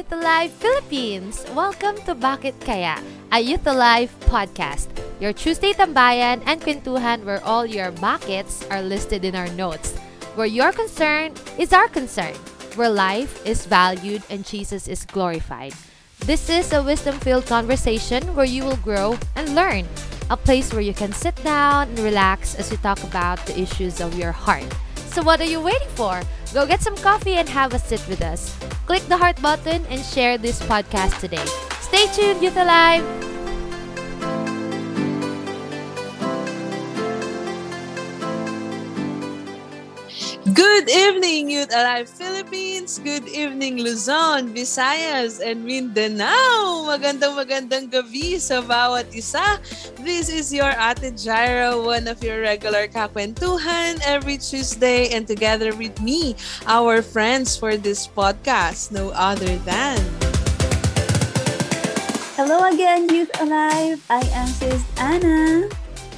Youth Alive Philippines! Welcome to Bakit Kaya, a Youth Alive podcast. Your Tuesday tambayan and kwentuhan where all your buckets are listed in our notes. Where your concern is our concern. Where life is valued and Jesus is glorified. This is a wisdom-filled conversation where you will grow and learn. A place where you can sit down and relax as we talk about the issues of your heart. So what are you waiting for? Go get some coffee and have a sit with us. Click the heart button and share this podcast today. Stay tuned, Youth Alive! Good evening, Youth Alive Philippines! Good evening, Luzon, Visayas, and Mindanao! Magandang magandang gabi sa bawat isa. This is your Ate Jaira, one of your regular kakwentuhan every Tuesday, and together with me, our friends for this podcast, no other than... Hello again, Youth Alive! I am Sis Anna.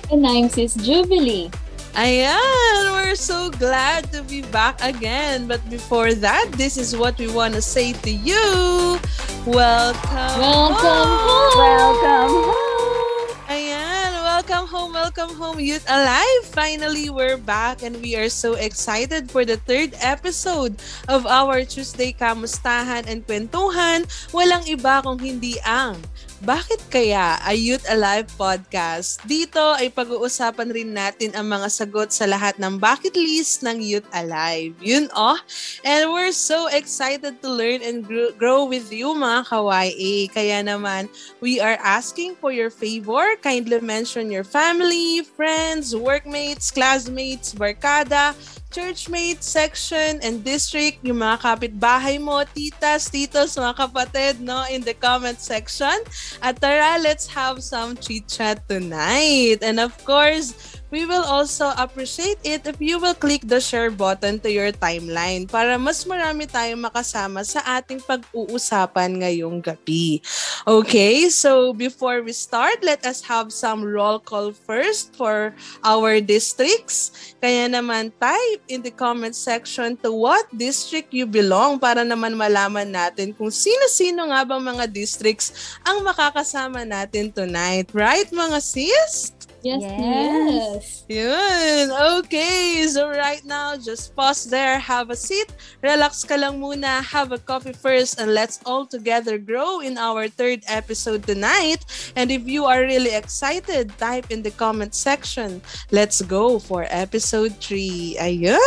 And I'm Sis Jubilee. Ayan, we're so glad to be back again. But before that, this is what we want to say to you. Welcome, Welcome home! Welcome home! Ayan, welcome home, welcome home, Youth Alive! Finally, we're back and we are so excited for the third episode of our Tuesday Kamustahan and Kwentuhan. Walang iba kung hindi ang bakit kaya a Youth Alive podcast? Dito ay pag-uusapan rin natin ang mga sagot sa lahat ng bucket list ng Youth Alive. Yun oh. And we're so excited to learn and gr- grow with you mga kawaii. Kaya naman, we are asking for your favor. Kindly mention your family, friends, workmates, classmates, barkada, churchmate, section, and district, yung mga kapitbahay mo, titas, titos, mga kapatid, no, in the comment section. At tara, let's have some chit-chat tonight. And of course, we will also appreciate it if you will click the share button to your timeline para mas marami tayong makasama sa ating pag-uusapan ngayong gabi. Okay, so before we start, let us have some roll call first for our districts. Kaya naman type in the comment section to what district you belong para naman malaman natin kung sino-sino nga bang mga districts ang makakasama natin tonight. Right, mga sis? Yes, Yes. yes. Yun. Okay. So right now, just pause there, have a seat, relax ka lang muna, have a coffee first, and let's all together grow in our third episode tonight. And if you are really excited, type in the comment section. Let's go for episode 3. Ayun.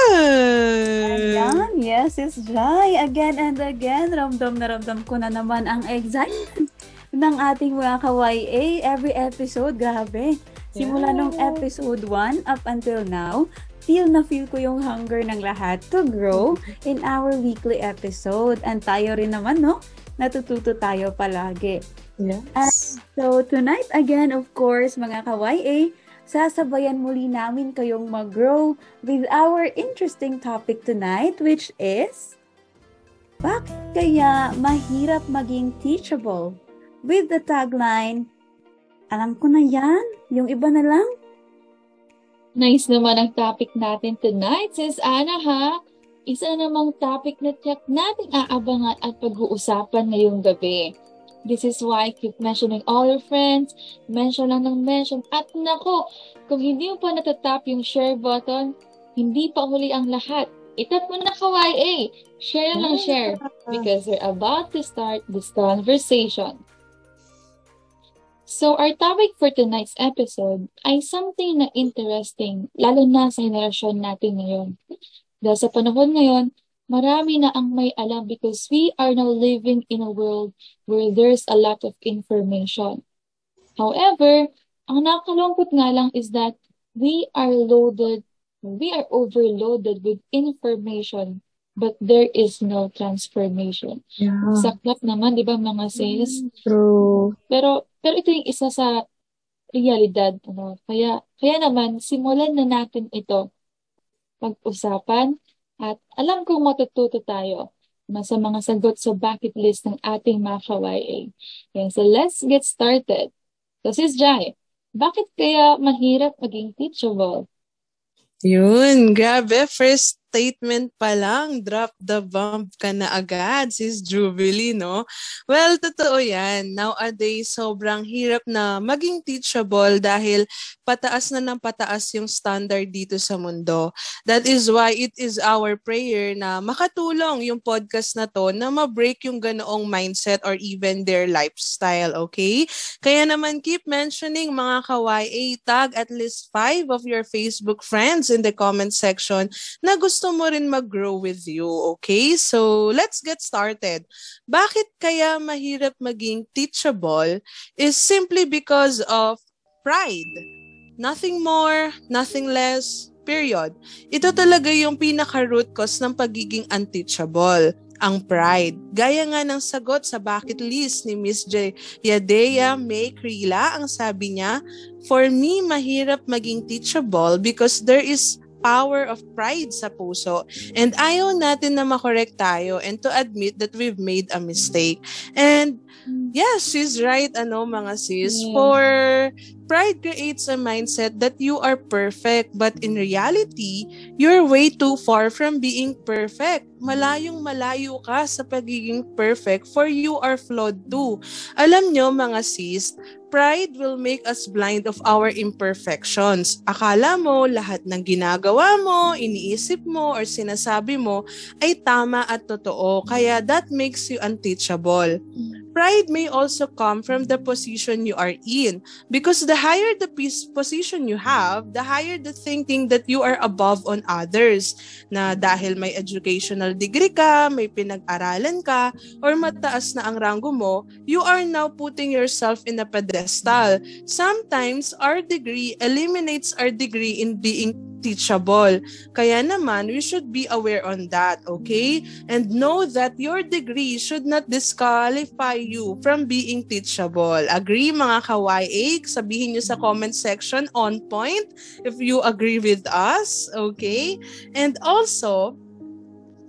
Ayan, yes, it's Jai. Again and again, ramdam na ramdam ko na naman ang excitement ng ating mga kawaii every episode. Grabe. Simula nung episode 1 up until now, feel na feel ko yung hunger ng lahat to grow in our weekly episode. And tayo rin naman, no? Natututo tayo palagi. Yes. So, tonight again, of course, mga kawaii, sasabayan muli namin kayong mag-grow with our interesting topic tonight, which is, Bakit kaya mahirap maging teachable? With the tagline, Alam ko na yan, yung iba na lang. Nice naman ang topic natin tonight, sis Ana ha. Isa namang topic na tiyak nating aabangan at pag-uusapan ngayong gabi. This is why keep mentioning all your friends, mention lang ng mention, at nako, kung hindi mo pa natatap yung share button, hindi pa huli ang lahat. Itap mo na eh. Share lang ng share because we're about to start this conversation. So, our topic for tonight's episode ay something na interesting, lalo na sa henerasyon natin ngayon. Dahil sa panahon ngayon, marami na ang may alam because we are now living in a world where there's a lot of information. However, ang nakakalungkot nga lang is that we are loaded, we are overloaded with information, but there is no transformation. Yeah. Saklap naman, di ba mga sis? True. Pero pero ito yung isa sa realidad, ano. Kaya kaya naman simulan na natin ito pag-usapan at alam kong matututo tayo sa mga sagot sa bucket list ng ating mga kawaii. Yan, so let's get started. So sis Jai, bakit kaya mahirap maging teachable? Yun, grabe. First statement pa lang, drop the bomb ka na agad, sis Jubilee, no? Well, totoo yan. Nowadays, sobrang hirap na maging teachable dahil pataas na ng pataas yung standard dito sa mundo. That is why it is our prayer na makatulong yung podcast na to na ma-break yung ganoong mindset or even their lifestyle, okay? Kaya naman keep mentioning mga kawaii, tag at least five of your Facebook friends in the comment section na gusto mo rin mag-grow with you, okay? So, let's get started. Bakit kaya mahirap maging teachable is simply because of pride. Nothing more, nothing less, period. Ito talaga yung pinaka-root cause ng pagiging unteachable ang pride. Gaya nga ng sagot sa bucket list ni Miss J. Yadea May Krila, ang sabi niya, For me, mahirap maging teachable because there is power of pride sa puso. And ayaw natin na makorek tayo and to admit that we've made a mistake. And yes, she's right, ano mga sis. Yeah. For pride creates a mindset that you are perfect but in reality, you're way too far from being perfect. Malayong malayo ka sa pagiging perfect for you are flawed too. Alam nyo mga sis, pride will make us blind of our imperfections. Akala mo lahat ng ginagawa mo, iniisip mo, or sinasabi mo ay tama at totoo. Kaya that makes you unteachable. Pride may also come from the position you are in because the higher the position you have, the higher the thinking that you are above on others. Na dahil may educational degree ka, may pinag-aralan ka, or mataas na ang ranggo mo, you are now putting yourself in a pedestal. Sometimes our degree eliminates our degree in being teachable. Kaya naman, we should be aware on that, okay? And know that your degree should not disqualify you from being teachable. Agree mga kawaii? Sabihin nyo sa comment section on point if you agree with us, okay? And also,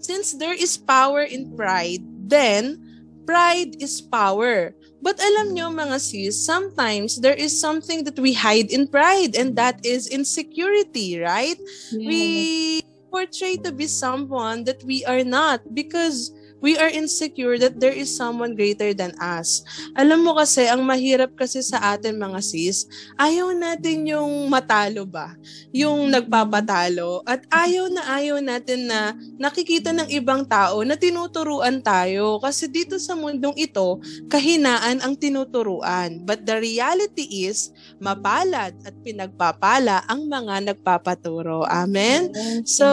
since there is power in pride, then pride is power. But alam nyo mga sis, sometimes there is something that we hide in pride and that is insecurity, right? We portray to be someone that we are not because we are insecure that there is someone greater than us. Alam mo kasi, ang mahirap kasi sa atin mga sis, ayaw natin yung matalo ba? Yung nagpapatalo. At ayaw na ayaw natin na nakikita ng ibang tao na tinuturuan tayo. Kasi dito sa mundong ito, kahinaan ang tinuturuan. But the reality is, mapalad at pinagpapala ang mga nagpapaturo. Amen? So,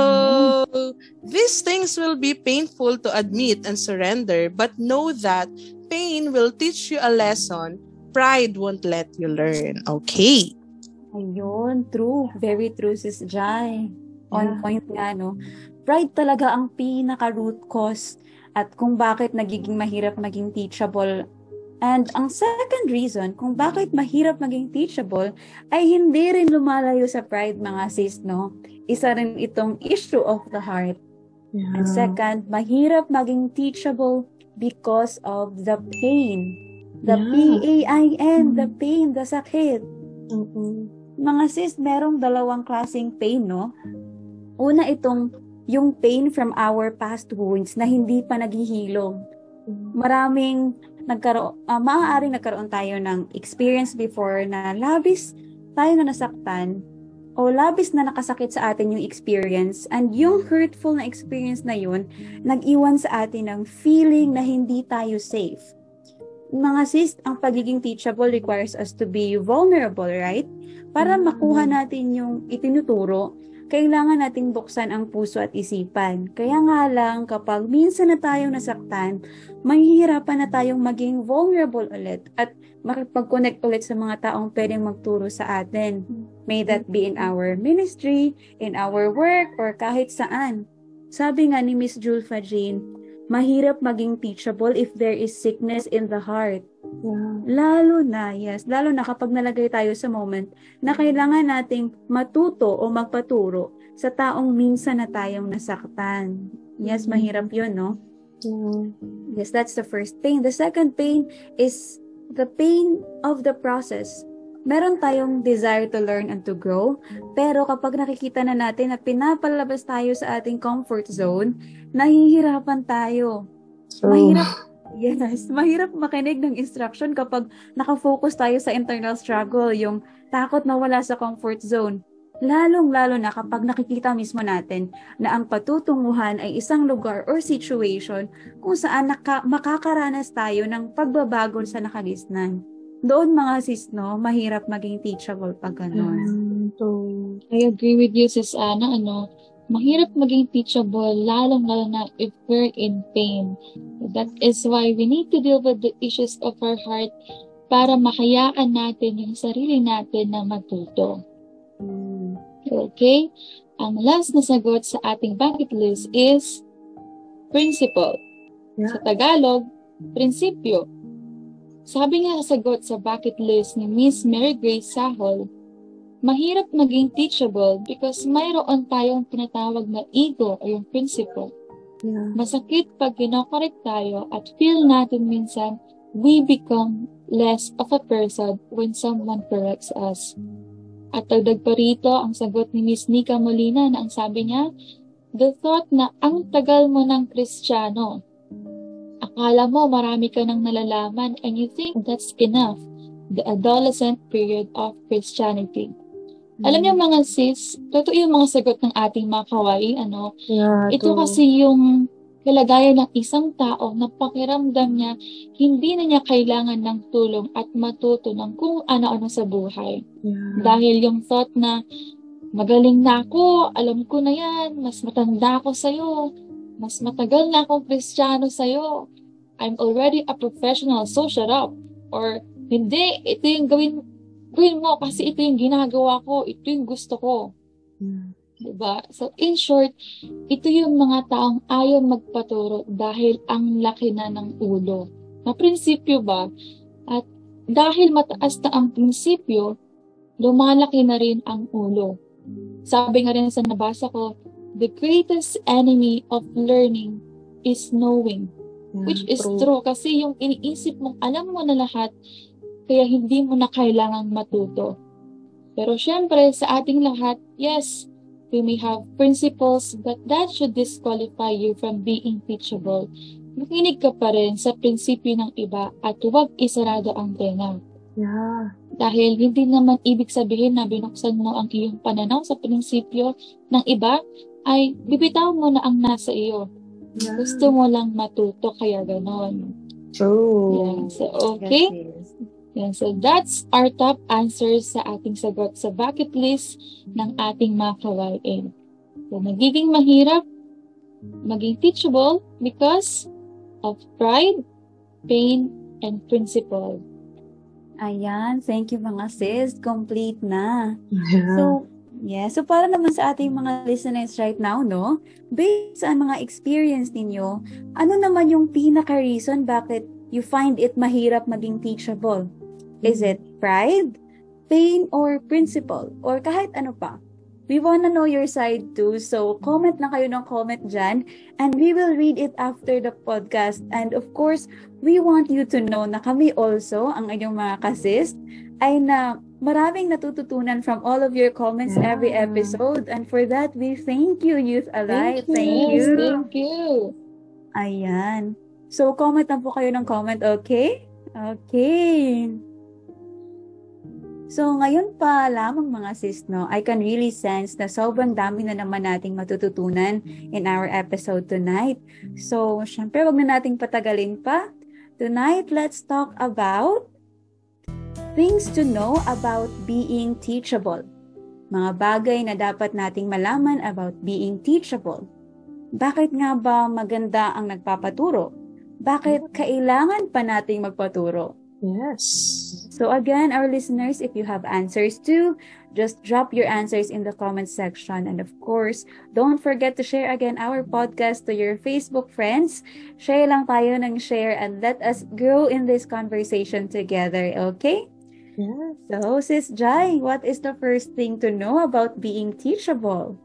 these things will be painful to admit and surrender, but know that pain will teach you a lesson pride won't let you learn. Okay. Ayun, true. Very true, Sis Jai. On Yeah. point nga, no? Pride talaga ang pinaka-root cause at kung bakit nagiging mahirap maging teachable. And ang second reason kung bakit mahirap maging teachable ay hindi rin lumalayo sa pride, mga sis, no? Isa rin itong issue of the heart. And second, mahirap maging teachable because of the pain. The P-A-I-N, the pain, the sakit. Mga sis, merong dalawang klaseng pain, no? Una itong yung pain from our past wounds na hindi pa naghihilom. Maraming nagkaroon, ah, maaaring nagkaroon tayo ng experience before na labis tayo na nasaktan o labis na nakasakit sa atin yung experience and yung hurtful na experience na yun nag-iwan sa atin ng feeling na hindi tayo safe. Mga sis, ang pagiging teachable requires us to be vulnerable, right? Para makuha natin yung itinuturo, kailangan nating buksan ang puso at isipan. Kaya nga lang, kapag minsan na tayong nasaktan, mahihirapan na tayong maging vulnerable ulit at makipag-connect ulit sa mga taong pwedeng magturo sa atin. May that be in our ministry, in our work, or kahit saan. Sabi nga ni Miss Julfa Jane, mahirap maging teachable if there is sickness in the heart. Lalo na, yes, lalo na kapag nalagay tayo sa moment na kailangan nating matuto o magpaturo sa taong minsan na tayong nasaktan. Yes, mahirap yun, no? Yes, that's the first pain. The second pain is the pain of the process meron tayong desire to learn and to grow, pero kapag nakikita na natin na pinapalabas tayo sa ating comfort zone, nahihirapan tayo. Mahirap, yes, mahirap makinig ng instruction kapag nakafocus tayo sa internal struggle, yung takot na wala sa comfort zone. Lalong-lalo na kapag nakikita mismo natin na ang patutunguhan ay isang lugar or situation kung saan naka- makakaranas tayo ng pagbabago sa nakagisnan. Doon mga sis, no, mahirap maging teachable pag ganun. Mm, so, I agree with you, Sis Ana. Ano, mahirap maging teachable, lalong-lalo na if we're in pain. That is why we need to deal with the issues of our heart para mahayaan natin yung sarili natin na matuto. Mm, Okay? Ang last na sagot sa ating bucket list is principle. Sa Tagalog, prinsipyo. Sabi nga sa sagot sa bucket list ni Miss Mary Grace Sahol, mahirap maging teachable because mayroon tayong tinatawag na ego o yung principle. yeah. Masakit pag kinokorek tayo at feel natin minsan we become less of a person when someone corrects us. At dagdag pa rito ang sagot ni Miss Nika Molina na ang sabi niya, the thought na ang tagal mo ng Kristiyano. Akala mo marami ka nang nalalaman and you think that's enough. The adolescent period of Christianity. Alam niyo mga sis, totoo yung mga sagot ng ating mga kawaii, ano, yeah, ito to- kasi yung kalagayan ng isang tao na pakiramdam niya hindi na niya kailangan ng tulong at matuto ng kung ano-ano sa buhay. yeah. Dahil yung thought na magaling na ako, alam ko na yan, mas matanda ako sa'yo, mas matagal na akong kristyano sa'yo, I'm already a professional, so shut up. Or, hindi, ito yung gawin, gawin mo kasi ito yung ginagawa ko, ito yung gusto ko. Yeah. Diba? So, in short, ito yung mga taong ayaw magpaturo dahil ang laki na ng ulo. Na prinsipyo ba? At dahil mataas na ang prinsipyo, lumalaki na rin ang ulo. Sabi nga rin sa nabasa ko, the greatest enemy of learning is knowing. Yeah, Which is true kasi yung iniisip mong alam mo na lahat, kaya hindi mo na kailangan matuto. Pero syempre, sa ating lahat, yes, we may have principles, but that should disqualify you from being teachable. Makinig ka pa rin sa prinsipyo ng iba at huwag isarado ang tenga. Yeah. Dahil hindi naman ibig sabihin na binuksan mo ang iyong pananaw sa prinsipyo ng iba, ay bibitaw mo na ang nasa iyo. yeah. Gusto mo lang matuto, kaya ganon. True. Yan. So, okay. Yes, sis. Yan. So, that's our top answers sa ating sagot sa bucket list ng ating mga kawain. So, nagiging mahirap maging teachable because of pride, pain, and principle. Ayan, thank you mga sis. Complete na. Yeah. So, yeah. So, para naman sa ating mga listeners right now, no? Based sa mga experience ninyo, ano naman yung pinaka-reason bakit you find it mahirap maging teachable? Is it pride, pain, or principle? Or kahit ano pa? We wanna know your side too. So, comment na kayo ng comment dyan. And we will read it after the podcast. And of course, we want you to know na kami also, ang inyong mga kasist, ay na maraming natututunan from all of your comments every Yeah. episode. And for that, we thank you, Youth Alive. Thank Thank Yes, you. thank you. Ayan. So, comment na po kayo ng comment, okay? Okay. So, ngayon pa lamang mga sis, no, I can really sense na sobrang dami na naman nating matututunan in our episode tonight. So, syempre, wag na nating patagalin pa. Tonight, let's talk about things to know about being teachable. Mga bagay na dapat nating malaman about being teachable. Bakit nga ba maganda ang nagpapaturo? Bakit kailangan pa nating magpaturo? Yes. So again, our listeners, if you have answers too, just drop your answers in the comment section. And of course, don't forget to share again our podcast to your Facebook friends. Share lang tayo ng share and let us grow in this conversation together, okay? Yes. So, Sis Jai, what is the first thing to know about being teachable?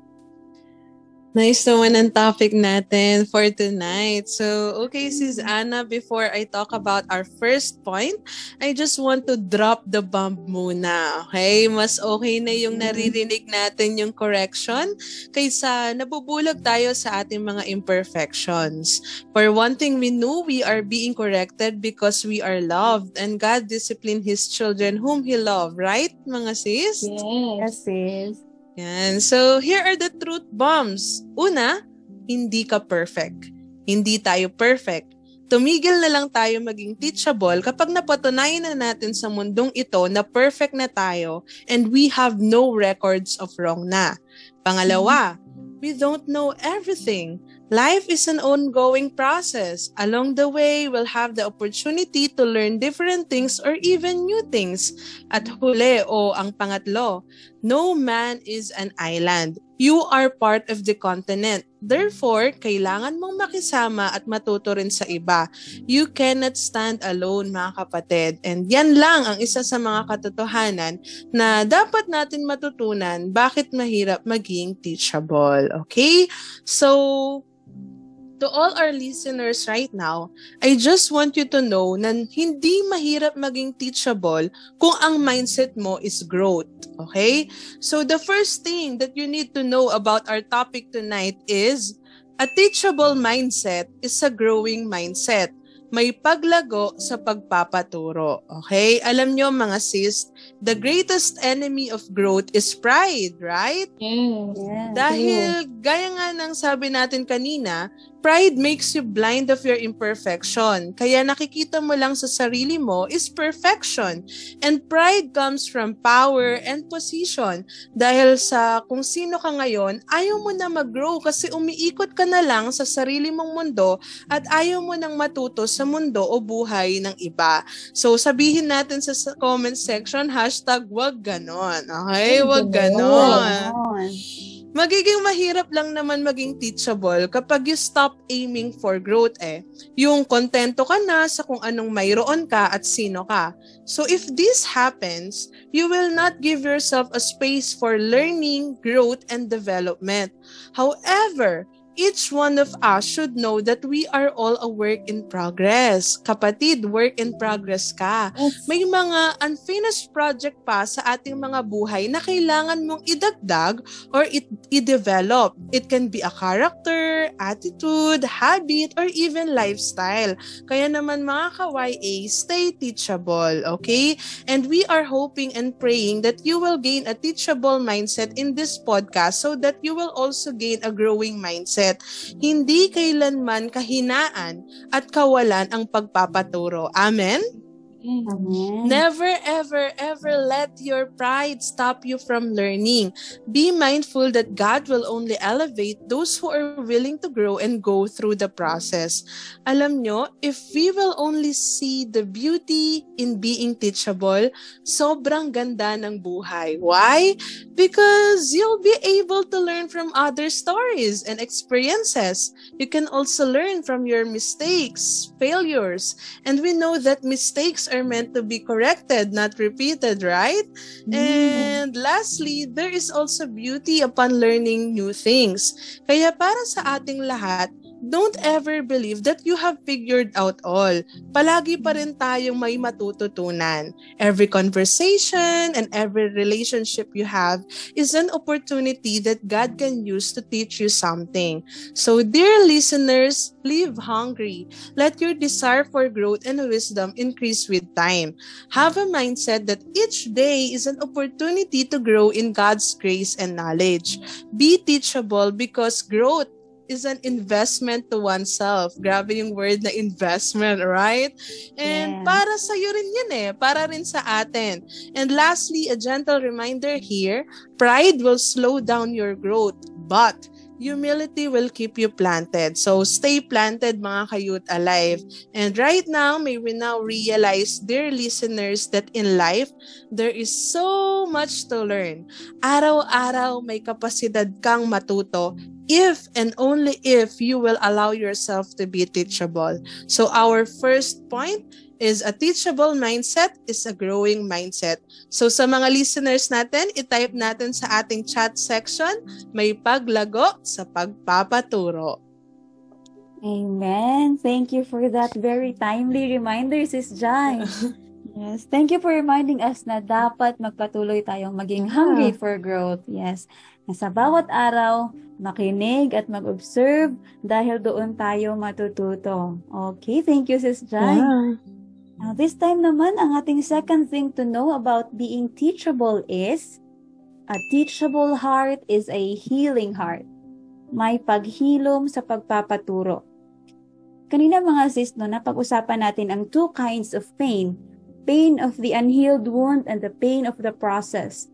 Nice naman ang topic natin for tonight. So, okay, sis Anna, before I talk about our first point, I just want to drop the bomb muna. Okay? Mas okay na yung naririnig natin yung correction kaysa nabubulag tayo sa ating mga imperfections. For one thing, we know we are being corrected because we are loved and God disciplined His children whom He loved. Right, mga sis? Yes. Yes, sis. Yan. So, here are the truth bombs. Una, hindi ka perfect. Hindi tayo perfect. Tumigil na lang tayo maging teachable kapag napatunayan na natin sa mundong ito na perfect na tayo and we have no records of wrong na. Pangalawa, we don't know everything. Life is an ongoing process. Along the way, we'll have the opportunity to learn different things or even new things. At huli o ang pangatlo, no man is an island. You are part of the continent. Therefore, kailangan mong makisama at matuto rin sa iba. You cannot stand alone, mga kapatid. And yan lang ang isa sa mga katotohanan na dapat natin matutunan bakit mahirap maging teachable. Okay? So, to all our listeners right now, I just want you to know na hindi mahirap maging teachable kung ang mindset mo is growth. Okay? So the first thing that you need to know about our topic tonight is a teachable mindset is a growing mindset. May paglago sa pagpapaturo. Okay? Alam nyo mga sis, the greatest enemy of growth is pride, right? Yes. Yes. Dahil gaya nga ng sabi natin kanina, pride makes you blind of your imperfection. Kaya nakikita mo lang sa sarili mo is perfection. And pride comes from power and position. Dahil sa kung sino ka ngayon, ayaw mo na mag-grow kasi umiikot ka na lang sa sarili mong mundo at ayaw mo nang matuto sa mundo o buhay ng iba. So sabihin natin sa comment section, hashtag wag ganon. Okay? Wag Wag ganon. Magiging mahirap lang naman maging teachable kapag you stop aiming for growth eh. Yung kontento ka na sa kung anong mayroon ka at sino ka. So if this happens, you will not give yourself a space for learning, growth, and development. However, each one of us should know that we are all a work in progress. Kapatid, work in progress ka may mga unfinished project pa sa ating mga buhay na kailangan mong idagdag or i- i-develop. It can be a character, attitude, habit, or even lifestyle. Kaya naman mga ka-YA, stay teachable, okay? And we are hoping and praying that you will gain a teachable mindset in this podcast so that you will also gain a growing mindset. Hindi kailanman kahinaan at kawalan ang pagpapaturo. Amen? Never, ever, ever let your pride stop you from learning. Be mindful that God will only elevate those who are willing to grow and go through the process. Alam nyo, if we will only see the beauty in being teachable, sobrang ganda ng buhay. Why? Because you'll be able to learn from other stories and experiences. You can also learn from your mistakes, failures, and we know that mistakes are meant to be corrected, not repeated, right? And lastly, there is also beauty upon learning new things. Kaya para sa ating lahat, don't ever believe that you have figured out all. Palagi pa rin tayong may matututunan. Every conversation and every relationship you have is an opportunity that God can use to teach you something. So, dear listeners, live hungry. Let your desire for growth and wisdom increase with time. Have a mindset that each day is an opportunity to grow in God's grace and knowledge. Be teachable because growth is an investment to oneself. Grabe yung word na investment, right? And Yeah. para sa iyo rin yun eh. Para rin sa atin. And lastly, a gentle reminder here, pride will slow down your growth, but humility will keep you planted. So stay planted mga kayut alive. And right now, may we now realize, dear listeners, that in life, there is so much to learn. Araw-araw may kapasidad kang matuto if and only if you will allow yourself to be teachable. So our first point is a teachable mindset is a growing mindset. So sa mga listeners natin, i-type natin sa ating chat section, may paglago sa pagpapaturo. Amen. Thank you for that very timely reminder, Sis Jai. Yes, thank you for reminding us na dapat magpatuloy tayong maging hungry for growth. Yes, na sa bawat araw, makinig at mag-observe dahil doon tayo matututo. Okay, thank you, Sis Jai. Now, this time naman, ang ating second thing to know about being teachable is, a teachable heart is a healing heart. May paghilom sa pagpapaturo. Kanina mga sis, no, napag-usapan natin ang two kinds of pain. Pain of the unhealed wound and the pain of the process.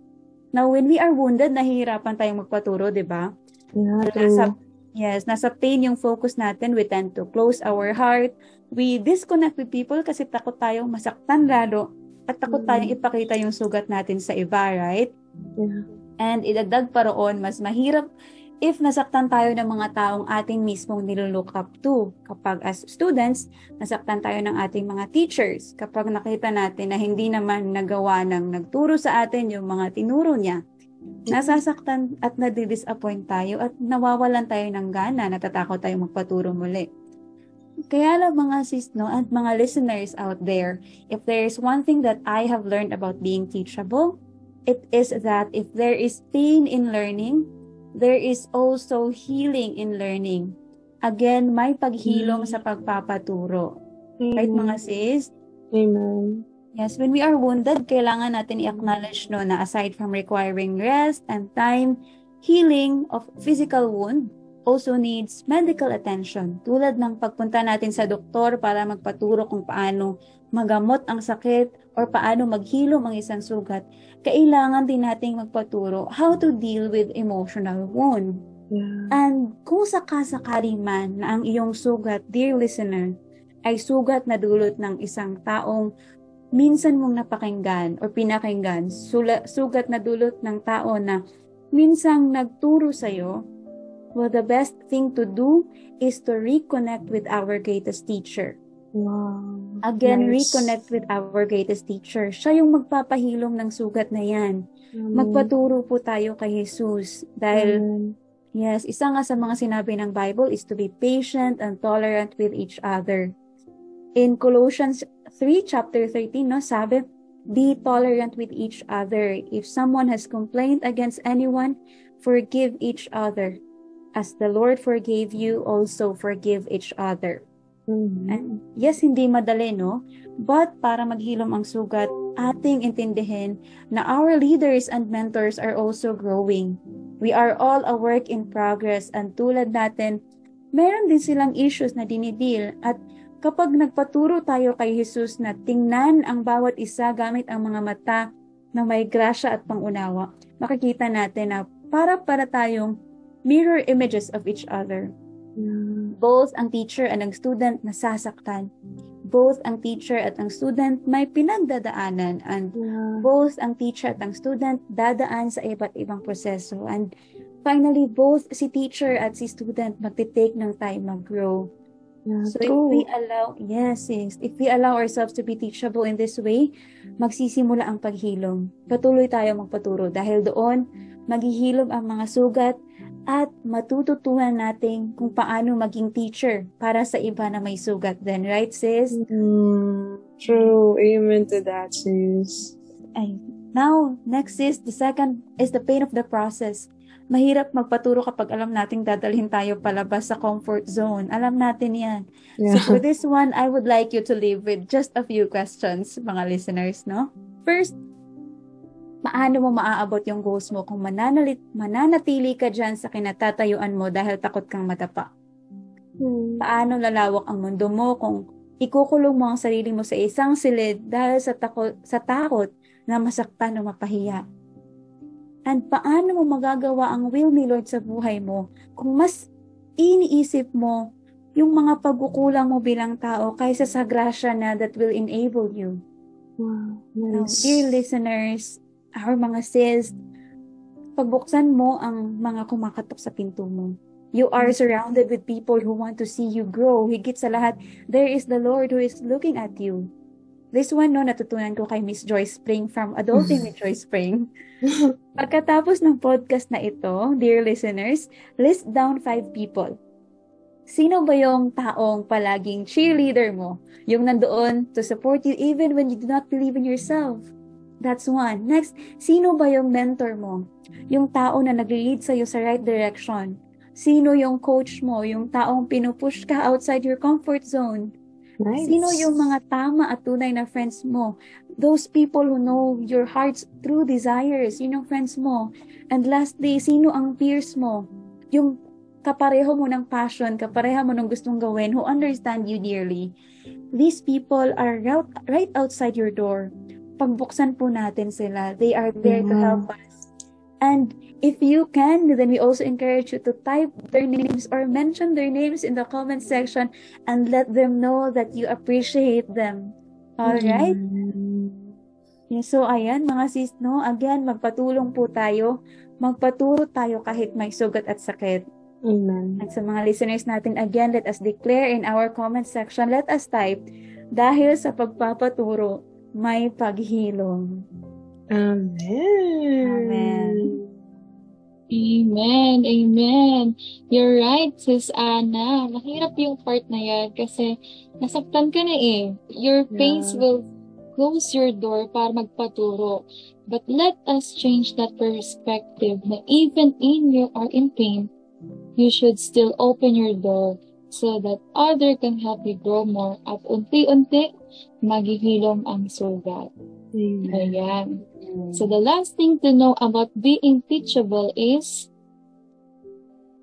Now, when we are wounded, nahihirapan tayong magpaturo, di ba? Nasa, yes, nasa pain yung focus natin. We tend to close our heart. We disconnect with people kasi takot tayong masaktan lalo at takot Mm. tayong ipakita yung sugat natin sa iba, right? Yeah. And idagdag pa roon, mas mahirap if nasaktan tayo ng mga taong ating mismong nilulook up to. Kapag as students, nasaktan tayo ng ating mga teachers. Kapag nakita natin na hindi naman nagawa ng nagturo sa atin yung mga tinuro niya, nasasaktan at nadidisappoint tayo at nawawalan tayo ng gana, natatakot tayo magpaturo muli. Kaya lang mga sis, no, at mga listeners out there, if there is one thing that I have learned about being teachable, it is that if there is pain in learning, there is also healing in learning. Again, may paghilom Mm. sa pagpapaturo. Right, mga sis? Amen. Yes, when we are wounded, kailangan natin i-acknowledge no, na aside from requiring rest and time, healing of physical wound also needs medical attention. Tulad ng pagpunta natin sa doktor para magpaturo kung paano magamot ang sakit or paano maghilom ang isang sugat, kailangan din nating magpaturo how to deal with emotional wound. Yeah. And kung sakasakali man na ang iyong sugat, dear listener, ay sugat na dulot ng isang taong minsan mong napakinggan o pinakinggan, sula, sugat na dulot ng tao na minsang nagturo sa'yo, well, the best thing to do is to reconnect with our greatest teacher. Wow. Again, Nice. reconnect with our greatest teacher. Siya yung magpapahilom ng sugat na yan. Magpaturo po tayo kay Jesus. Dahil Amen. Yes, isa nga sa mga sinabi ng Bible is to be patient and tolerant with each other. In Colossians 3 chapter 13, no, sabi, be tolerant with each other. If someone has complained against anyone, forgive each other. As the Lord forgave you, also forgive each other. Mhm. And yes, hindi madali, no? But para maghilom ang sugat, ating intindihin na our leaders and mentors are also growing. We are all a work in progress and tulad natin, meron din silang issues na dinidil at kapag nagpaturo tayo kay Jesus na tingnan ang bawat isa gamit ang mga mata na may grasya at pangunawa, makikita natin na para para tayong mirror images of each other. Both ang teacher and ang student nasasaktan. Both ang teacher at ang student may pinagdadaanan and Yeah. both ang teacher at ang student dadaan sa iba't ibang proseso. And finally, both si teacher at si student magte-take ng time mag-grow. Yeah. So if we allow, yes, yes, if we allow ourselves to be teachable in this way, magsisimula ang paghilom. Patuloy tayo magpaturo dahil doon maghihilom ang mga sugat at matututunan natin kung paano maging teacher para sa iba na may sugat then, right sis? Mm, true. Amen to that, sis. Ay, now, next is, the second is the pain of the process. Mahirap magpaturo kapag alam nating dadalhin tayo palabas sa comfort zone. Alam natin yan. So for this one, I would like you to leave with just a few questions, mga listeners, no? First, paano mo maaabot yung goals mo kung mananalit, mananatili ka dyan sa kinatatayuan mo dahil takot kang matapa? Mm. Paano lalawak ang mundo mo kung ikukulong mo ang sarili mo sa isang silid dahil sa takot, sa takot na masaktan o mapahiya? And paano mo magagawa ang will ni Lord sa buhay mo kung mas iniisip mo yung mga pagkukulang mo bilang tao kaysa sa grasya na that will enable you? Wow. Now, Nice. dear listeners, our mga sis, pagbuksan mo ang mga kumakatok sa pinto mo. You are surrounded with people who want to see you grow. Higit sa lahat, there is the Lord who is looking at you. This one, no, natutunan ko kay Miss Joyce Spring from Adulting with Joyce Spring. Pagkatapos ng podcast na ito, dear listeners, list down five people. Sino ba yung taong palaging cheerleader mo? Yung nandoon to support you even when you do not believe in yourself. That's one. Next, sino ba yung mentor mo? Yung tao na nag-lead sa'yo sa right direction. Sino yung coach mo? Yung taong pinupush ka outside your comfort zone. Nice. Sino yung mga tama at tunay na friends mo? Those people who know your heart's true desires. Yun yung friends mo. And lastly, sino ang peers mo? Yung kapareho mo ng passion, kapareho mo ng gustong gawin, who understand you dearly. These people are right, right outside your door. Pagbuksan po natin sila. They are there to help us. And if you can, then we also encourage you to type their names or mention their names in the comment section and let them know that you appreciate them. Alright? Yeah, so, ayan, mga sis, no? Again, magpatulong po tayo. Magpaturo tayo kahit may sugat at sakit. Amen. At sa mga listeners natin, again, let us declare in our comment section, let us type, dahil sa pagpapaturo, may paghilom. Amen. Amen. Amen, amen. You're right, Sis Anna. Mahirap yung part na yan kasi nasaktan ka na eh. Your pains Yeah. will close your door para magpaturo. But let us change that perspective na even in you are in pain, you should still open your door so that other can help you grow more at unti-unti maghihilom ang sugat. Amen. Ayan. So the last thing to know about being teachable is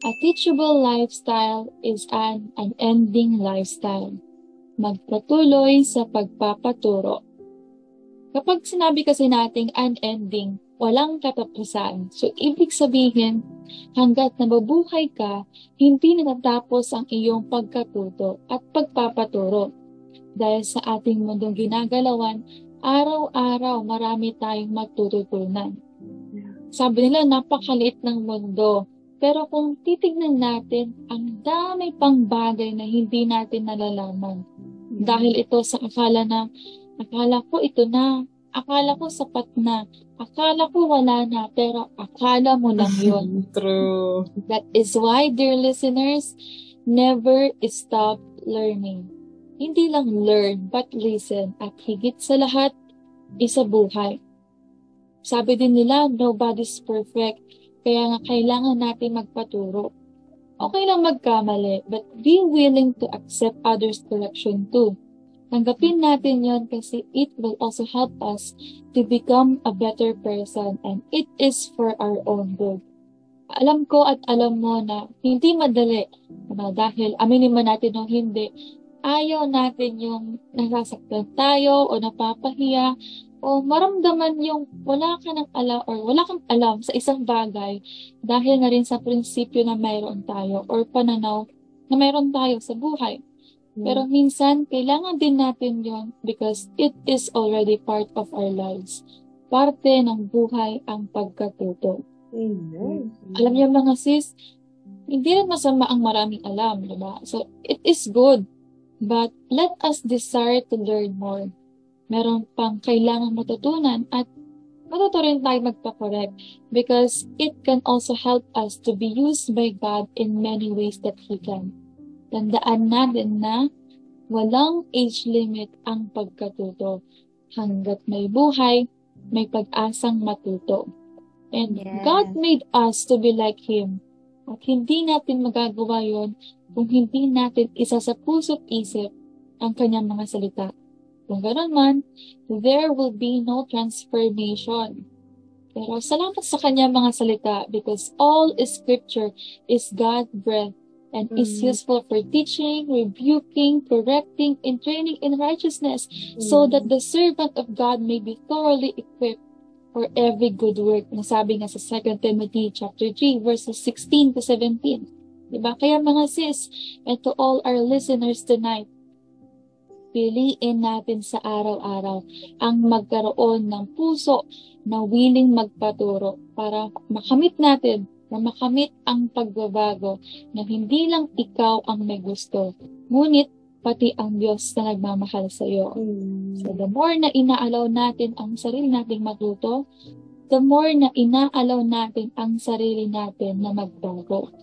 a teachable lifestyle is an unending lifestyle. Magpatuloy sa pagpapaturo. Kapag sinabi kasi nating unending, walang katapusan. So, ibig sabihin, hanggat nababuhay ka, hindi natatapos ang iyong pagkatuto at pagpapaturo. Dahil sa ating mundong ginagalawan, araw-araw marami tayong matututunan. Sabi nila, napakaliit ng mundo. Pero kung titignan natin, ang dami pang bagay na hindi natin nalalaman. Dahil ito sa akala na, akala ko ito na, akala ko sapat na, akala ko wala na, pero akala mo lang yun. True. That is why, dear listeners, never stop learning. Hindi lang learn, but listen. At higit sa lahat, isa buhay. Sabi din nila, nobody's perfect. Kaya nga kailangan natin magpaturo. Okay lang magkamali, but be willing to accept others' correction too. Tanggapin natin yon kasi it will also help us to become a better person and it is for our own good. Alam ko at alam mo na hindi madali dahil aminin man natin o hindi, ayaw natin yung nasasaktan tayo o napapahiya o maramdaman yung wala ka ng alam or wala kang alam sa isang bagay dahil na rin sa prinsipyo na mayroon tayo or pananaw na mayroon tayo sa buhay. Pero minsan, kailangan din natin yon because it is already part of our lives. Parte ng buhay ang pagkatuto. Amen. Alam niyo mga sis, hindi rin masama ang maraming alam, di ba? So, it is good. But let us desire to learn more. Meron pang kailangan matutunan at matuto rin tayo magpa-correct because it can also help us to be used by God in many ways that He can. Tandaan natin na walang age limit ang pagkatuto. Hanggat may buhay, may pag-asang matuto. And Yes. God made us to be like Him. At hindi natin magagawa yon kung hindi natin isa sa puso't isip ang kanyang mga salita. Kung gano'n man, there will be no transformation. Pero salamat sa kanyang mga salita because all scripture is God breath and is Mm. useful for teaching, rebuking, correcting, and training in righteousness so that the servant of God may be thoroughly equipped for every good work. Nasabi nga sa 2 Timothy chapter 3 verses 16 to 17. Diba? Kaya mga sis, and to all our listeners tonight, piliin natin sa araw-araw ang magkaroon ng puso na willing magpaturo para makamit natin na makamit ang pagbabago na hindi lang ikaw ang may gusto, ngunit pati ang Diyos na nagmamahal sa iyo. So the more na inaalaw natin ang sarili nating matuto, the more na inaalaw natin ang sarili natin na magbago.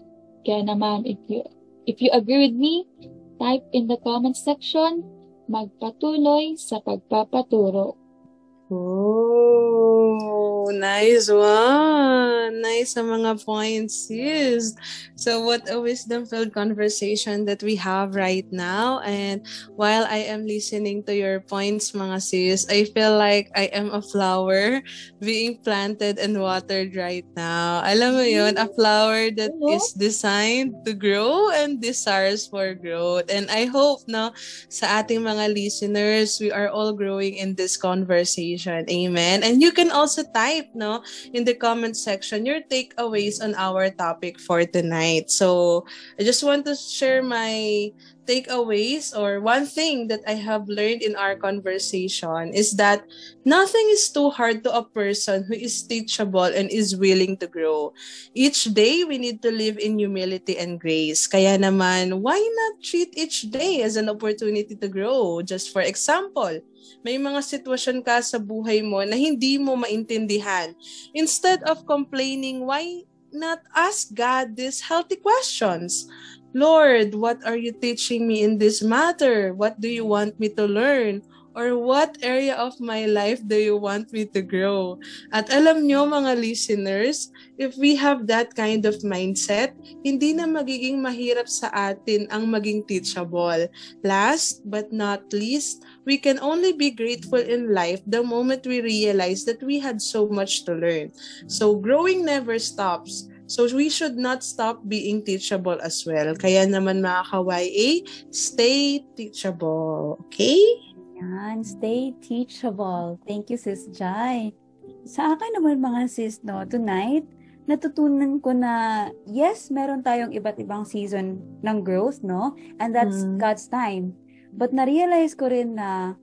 Kaya naman, if you, if you agree with me, type in the comment section, magpatuloy sa pagpapaturo. Oh, nice one. Nice sa mga points, sis. So what a wisdom-filled conversation that we have right now. And while I am listening to your points, mga sis, I feel like I am a flower being planted and watered right now. Alam mo yun, a flower that is designed to grow and desires for growth. And I hope, no, sa ating mga listeners, we are all growing in this conversation. Amen. And you can also type, no, in the comment section your takeaways on our topic for tonight. So I just want to share my takeaways or one thing that I have learned in our conversation is that nothing is too hard to a person who is teachable and is willing to grow. Each day, we need to live in humility and grace. Kaya naman, why not treat each day as an opportunity to grow? Just for example, may mga sitwasyon ka sa buhay mo na hindi mo maintindihan. Instead of complaining, why not ask God these healthy questions? Lord, what are you teaching me in this matter? What do you want me to learn? Or what area of my life do you want me to grow? At alam nyo mga listeners, if we have that kind of mindset, hindi na magiging mahirap sa atin ang maging teachable. Last but not least, we can only be grateful in life the moment we realize that we had so much to learn. So growing never stops. So we should not stop being teachable as well. Kaya naman mga ka-YA, stay teachable. Okay? Yan, stay teachable. Thank you, Sis Jai. Sa akin naman mga sis, no, tonight, natutunan ko na, yes, meron tayong iba't ibang season ng growth, no? And that's Mm. God's time. But na-realize ko rin na,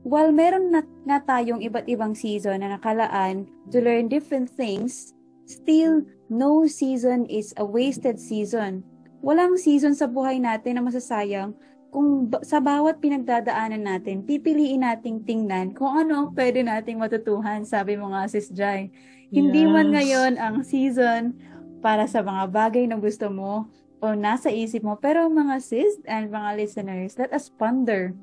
while meron na nga tayong iba't ibang season na nakalaan to learn different things, still, no season is a wasted season. Walang season sa buhay natin na masasayang kung ba- sa bawat pinagdadaanan natin, pipiliin nating tingnan kung ano ang pwede nating matutuhan, sabi mo nga, Sis Jai. Hindi man Yes. ngayon ang season para sa mga bagay na gusto mo o nasa isip mo, pero mga sis and mga listeners, let us ponder.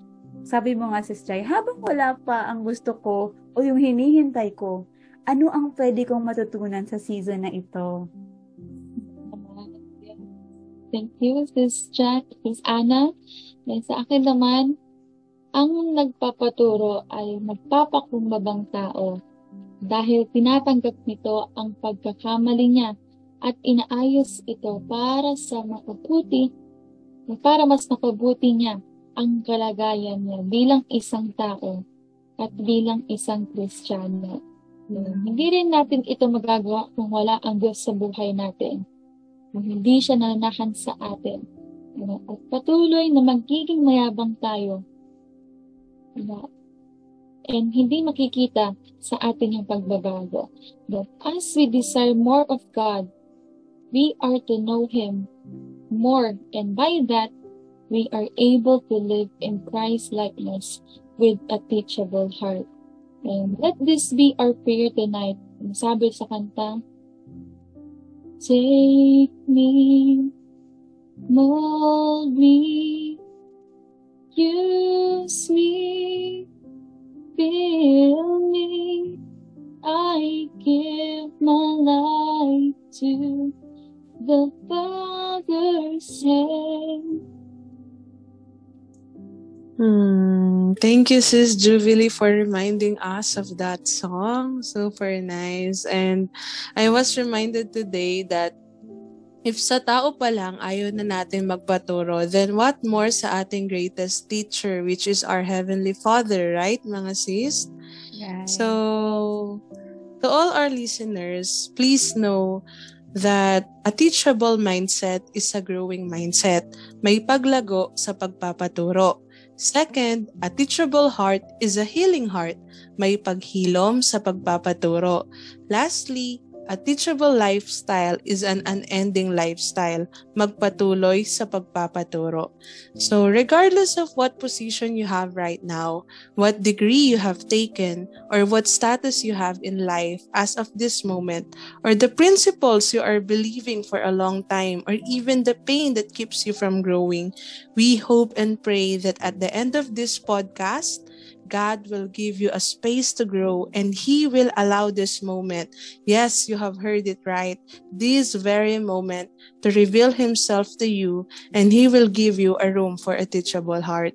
Sabi mo nga, Sis Jai, habang wala pa ang gusto ko o yung hinihintay ko, ano ang pwede kong matutunan sa season na ito? Thank you, Sis Jack, Sis Anna. And sa akin naman, ang nagpapaturo ay magpapakumbabang tao dahil tinatanggap nito ang pagkakamali niya at inaayos ito para sa makabuti para mas makabuti niya ang kalagayan niya bilang isang tao at bilang isang Kristiyano. Hindi rin natin ito magagawa kung wala ang Diyos sa buhay natin. Kung hindi siya nananahan sa atin. Ano, At patuloy na magiging mayabang tayo. Ano, And hindi makikita sa atin yung pagbabago. But as we desire more of God, we are to know Him more. And by that, we are able to live in Christ likeness with a teachable heart. And let this be our prayer tonight. Sabi sa kanta, Take me, mold me, use me, fill me. I give my life to the Father's hand. Hmm. Thank you, Sis Jubilee, for reminding us of that song. Super nice. And I was reminded today that if sa tao pa lang ayaw na natin magpaturo, then what more sa ating greatest teacher, which is our Heavenly Father, right, mga sis? Right. So, to all our listeners, please know that a teachable mindset is a growing mindset. May paglago sa pagpapaturo. Second, a teachable heart is a healing heart. May paghilom sa pagpapaturo. Lastly, A teachable lifestyle is an unending lifestyle, magpatuloy sa pagpapaturo. So regardless of what position you have right now, what degree you have taken, or what status you have in life as of this moment, or the principles you are believing for a long time, or even the pain that keeps you from growing, we hope and pray that at the end of this podcast, God will give you a space to grow and He will allow this moment. Yes, you have heard it right. This very moment to reveal Himself to you and He will give you a room for a teachable heart.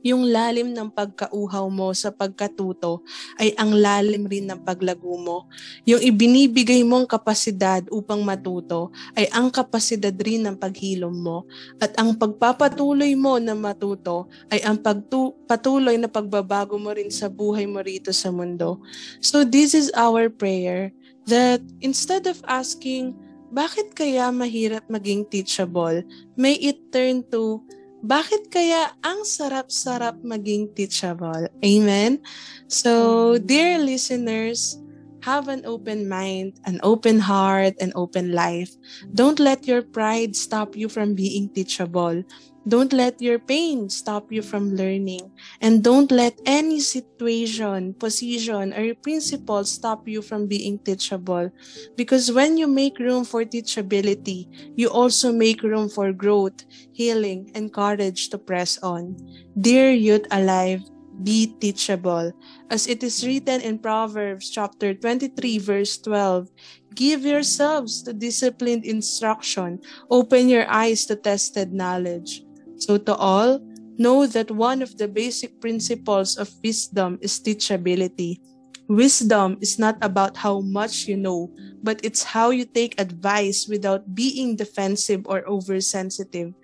Yung lalim ng pagkauhaw mo sa pagkatuto ay ang lalim rin ng paglago mo. Yung ibinibigay mong kapasidad upang matuto ay ang kapasidad rin ng paghilom mo. At ang pagpapatuloy mo na matuto ay ang pagtu- patuloy na pagbabago mo rin sa buhay mo rito sa mundo. So this is our prayer that instead of asking, bakit kaya mahirap maging teachable, may it turn to, bakit kaya ang sarap-sarap maging teachable? Amen? So, dear listeners, have an open mind, an open heart, an open life. Don't let your pride stop you from being teachable. Don't let your pain stop you from learning. And don't let any situation, position, or principle stop you from being teachable. Because when you make room for teachability, you also make room for growth, healing, and courage to press on. Dear youth alive, be teachable. As it is written in Proverbs chapter 23 verse 12, give yourselves to disciplined instruction, open your eyes to tested knowledge. So to all, know that one of the basic principles of wisdom is teachability. Wisdom is not about how much you know, but it's how you take advice without being defensive or oversensitive.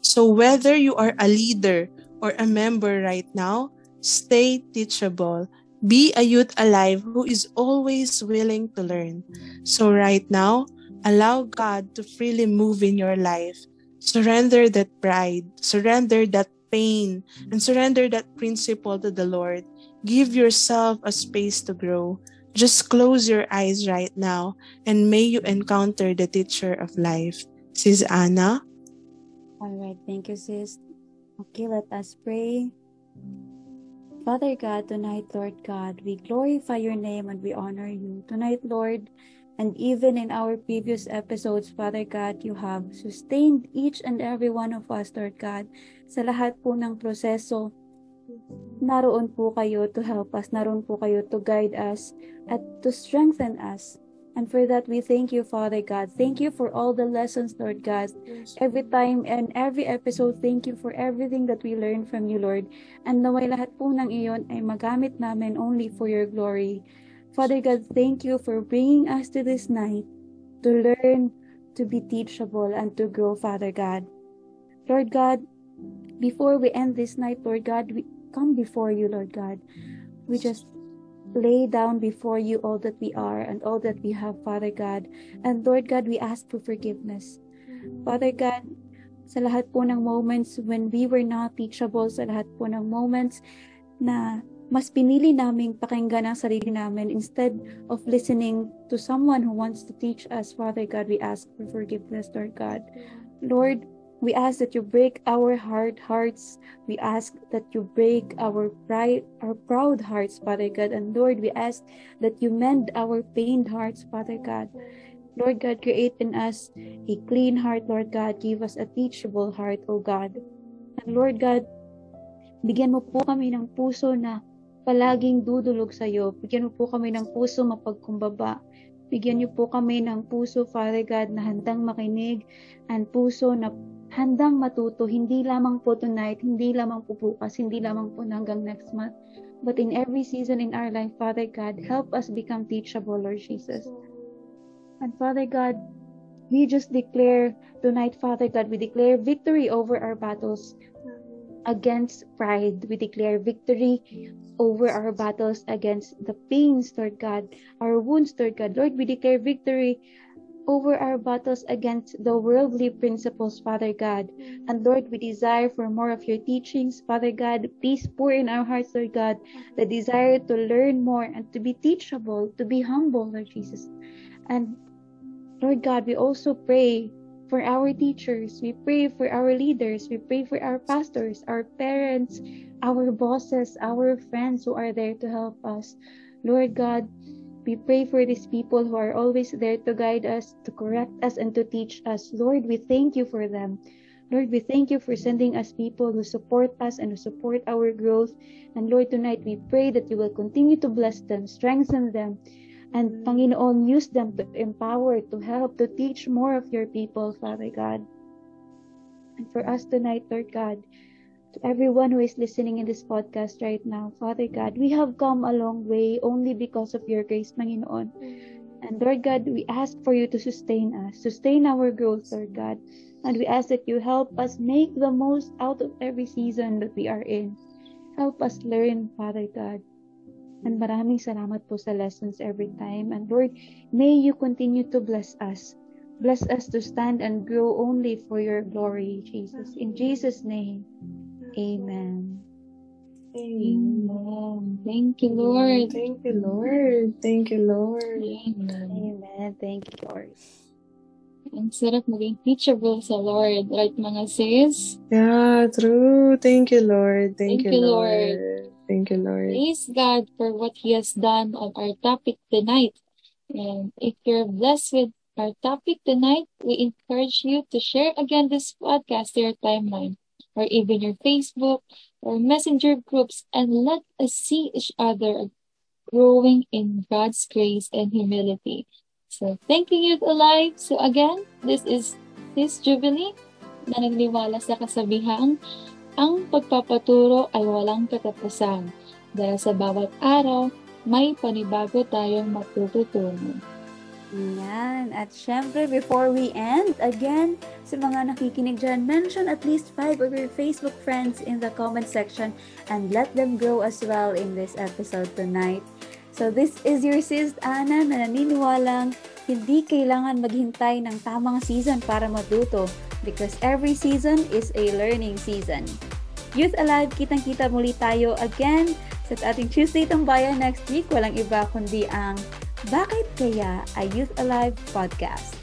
So whether you are a leader or a member right now, stay teachable. Be a youth alive who is always willing to learn. So right now, allow God to freely move in your life. Surrender that pride, surrender that pain, and surrender that principle to the Lord. Give yourself a space to grow. Just close your eyes right now and may you encounter the teacher of life. Sis Anna. All right, thank you, sis. Okay, let us pray. Father God, tonight, Lord God, we glorify your name and we honor you. Tonight, Lord, and even in our previous episodes, Father God, you have sustained each and every one of us, Lord God. Sa lahat po ng proseso, naroon po kayo to help us, naroon po kayo to guide us at to strengthen us. And for that, we thank you, Father God. Thank you for all the lessons, Lord God. Every time and every episode, thank you for everything that we learn from you, Lord. And naway lahat po ng iyon ay magamit namin only for your glory. Father God, thank you for bringing us to this night to learn, to be teachable, and to grow, Father God. Lord God, before we end this night, Lord God, we come before you, Lord God. We just lay down before you all that we are and all that we have, Father God. And Lord God, we ask for forgiveness. Father God, sa lahat po ng moments when we were not teachable, sa lahat po ng moments na mas pinili naming pakinggan ang sarili namin instead of listening to someone who wants to teach us, Father God, we ask for forgiveness, Lord God. Lord, we ask that you break our hard hearts. We ask that you break our pride, our proud hearts, Father God. And Lord, we ask that you mend our pained hearts, Father God. Lord God, create in us a clean heart, Lord God. Give us a teachable heart, O God. And Lord God, bigyan mo po kami ng puso na palaging dudulog sa iyo. Bigyan mo po kami ng puso mapagkumbaba. Bigyan niyo po kami ng puso, Father God, na handang makinig and puso na handang matuto, hindi lamang po tonight, hindi lamang po bukas, hindi lamang po hanggang next month, but in every season in our life, Father God, help us become teachable, Lord Jesus. And Father God, we just declare tonight, Father God, we declare victory over our battles against pride. We declare victory over our battles against the pains, Lord God, our wounds, Lord God. Lord, we declare victory over our battles against the worldly principles, Father God. And Lord, we desire for more of your teachings, Father God. Please pour in our hearts, Lord God, the desire to learn more and to be teachable, to be humble, Lord Jesus. And Lord God, we also pray for our teachers. We pray for our leaders. We pray for our pastors, our parents, our bosses, our friends who are there to help us. Lord God, we pray for these people who are always there to guide us, to correct us, and to teach us. Lord, we thank you for them. Lord, we thank you for sending us people who support us and who support our growth. And Lord, tonight we pray that you will continue to bless them, strengthen them, and mm. Panginoon, use them to empower, to help, to teach more of your people, Father God. And for us tonight, Lord God, to everyone who is listening in this podcast right now, Father God, we have come a long way only because of your grace, Panginoon. Mm. And Lord God, we ask for you to sustain us, sustain our growth, Lord God. And we ask that you help us make the most out of every season that we are in. Help us learn, Father God. And maraming salamat po sa lessons every time. And Lord, may you continue to bless us. Bless us to stand and grow only for your glory, Jesus. In Jesus' name, amen. Amen. Thank you, Lord. Thank you, Lord. Thank you, Lord. Amen. Amen. Thank you, Lord. Ang sarap maging teachable sa Lord. Right, mga sis? Yeah, true. Thank you, Lord. Thank, Thank you, you, Lord. Thank you, Lord. Praise God for what He has done on our topic tonight. And if you're blessed with our topic tonight, we encourage you to share again this podcast to your timeline or even your Facebook or messenger groups and let us see each other growing in God's grace and humility. So thank you, Youth Alive. So again, this is this Jubilee na sa kasabihang ang pagpapaturo ay walang katapusan dahil sa bawat araw may panibago tayong matututunan. Yan. At syempre, before we end, again, sa mga nakikinig dyan, mention at least five of your Facebook friends in the comment section and let them grow as well in this episode tonight. So this is your sis Ana na naniniwalang hindi kailangan maghintay ng tamang season para matuto because every season is a learning season. Youth Alive, kitang-kita muli tayo again sa ating Tuesday Tambayan next week. Walang iba kundi ang Bakit Kaya a Youth Alive podcast.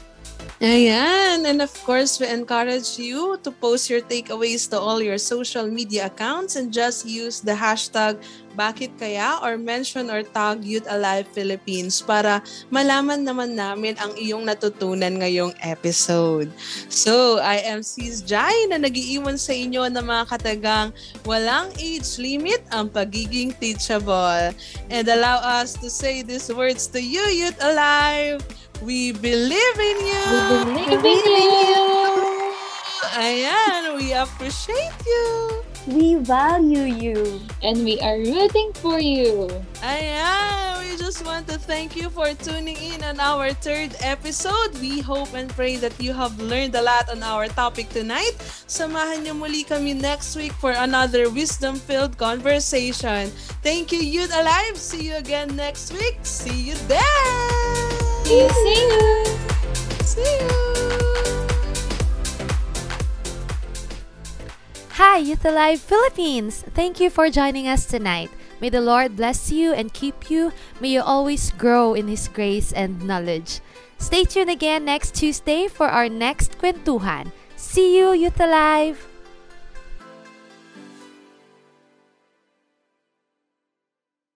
Ayan. And of course, we encourage you to post your takeaways to all your social media accounts and just use the hashtag bakit kaya or mention or tag Youth Alive Philippines para malaman naman namin ang iyong natutunan ngayong episode. So, I am Sis Jai na nagiiwan sa inyo ng mga katagang walang age limit ang pagiging teachable. And allow us to say these words to you, Youth Alive. We believe in you. We believe in you. Ayan, we appreciate you. We value you. And we are rooting for you. Ayan, we just want to thank you for tuning in on our third episode. We hope and pray that you have learned a lot on our topic tonight. Samahan niyo muli kami next week for another wisdom-filled conversation. Thank you, Youth Alive. See you again next week. See you there. See you. See you. Hi, Youth Alive Philippines! Thank you for joining us tonight. May the Lord bless you and keep you. May you always grow in His grace and knowledge. Stay tuned again next Tuesday for our next kwentuhan. See you, Youth Alive!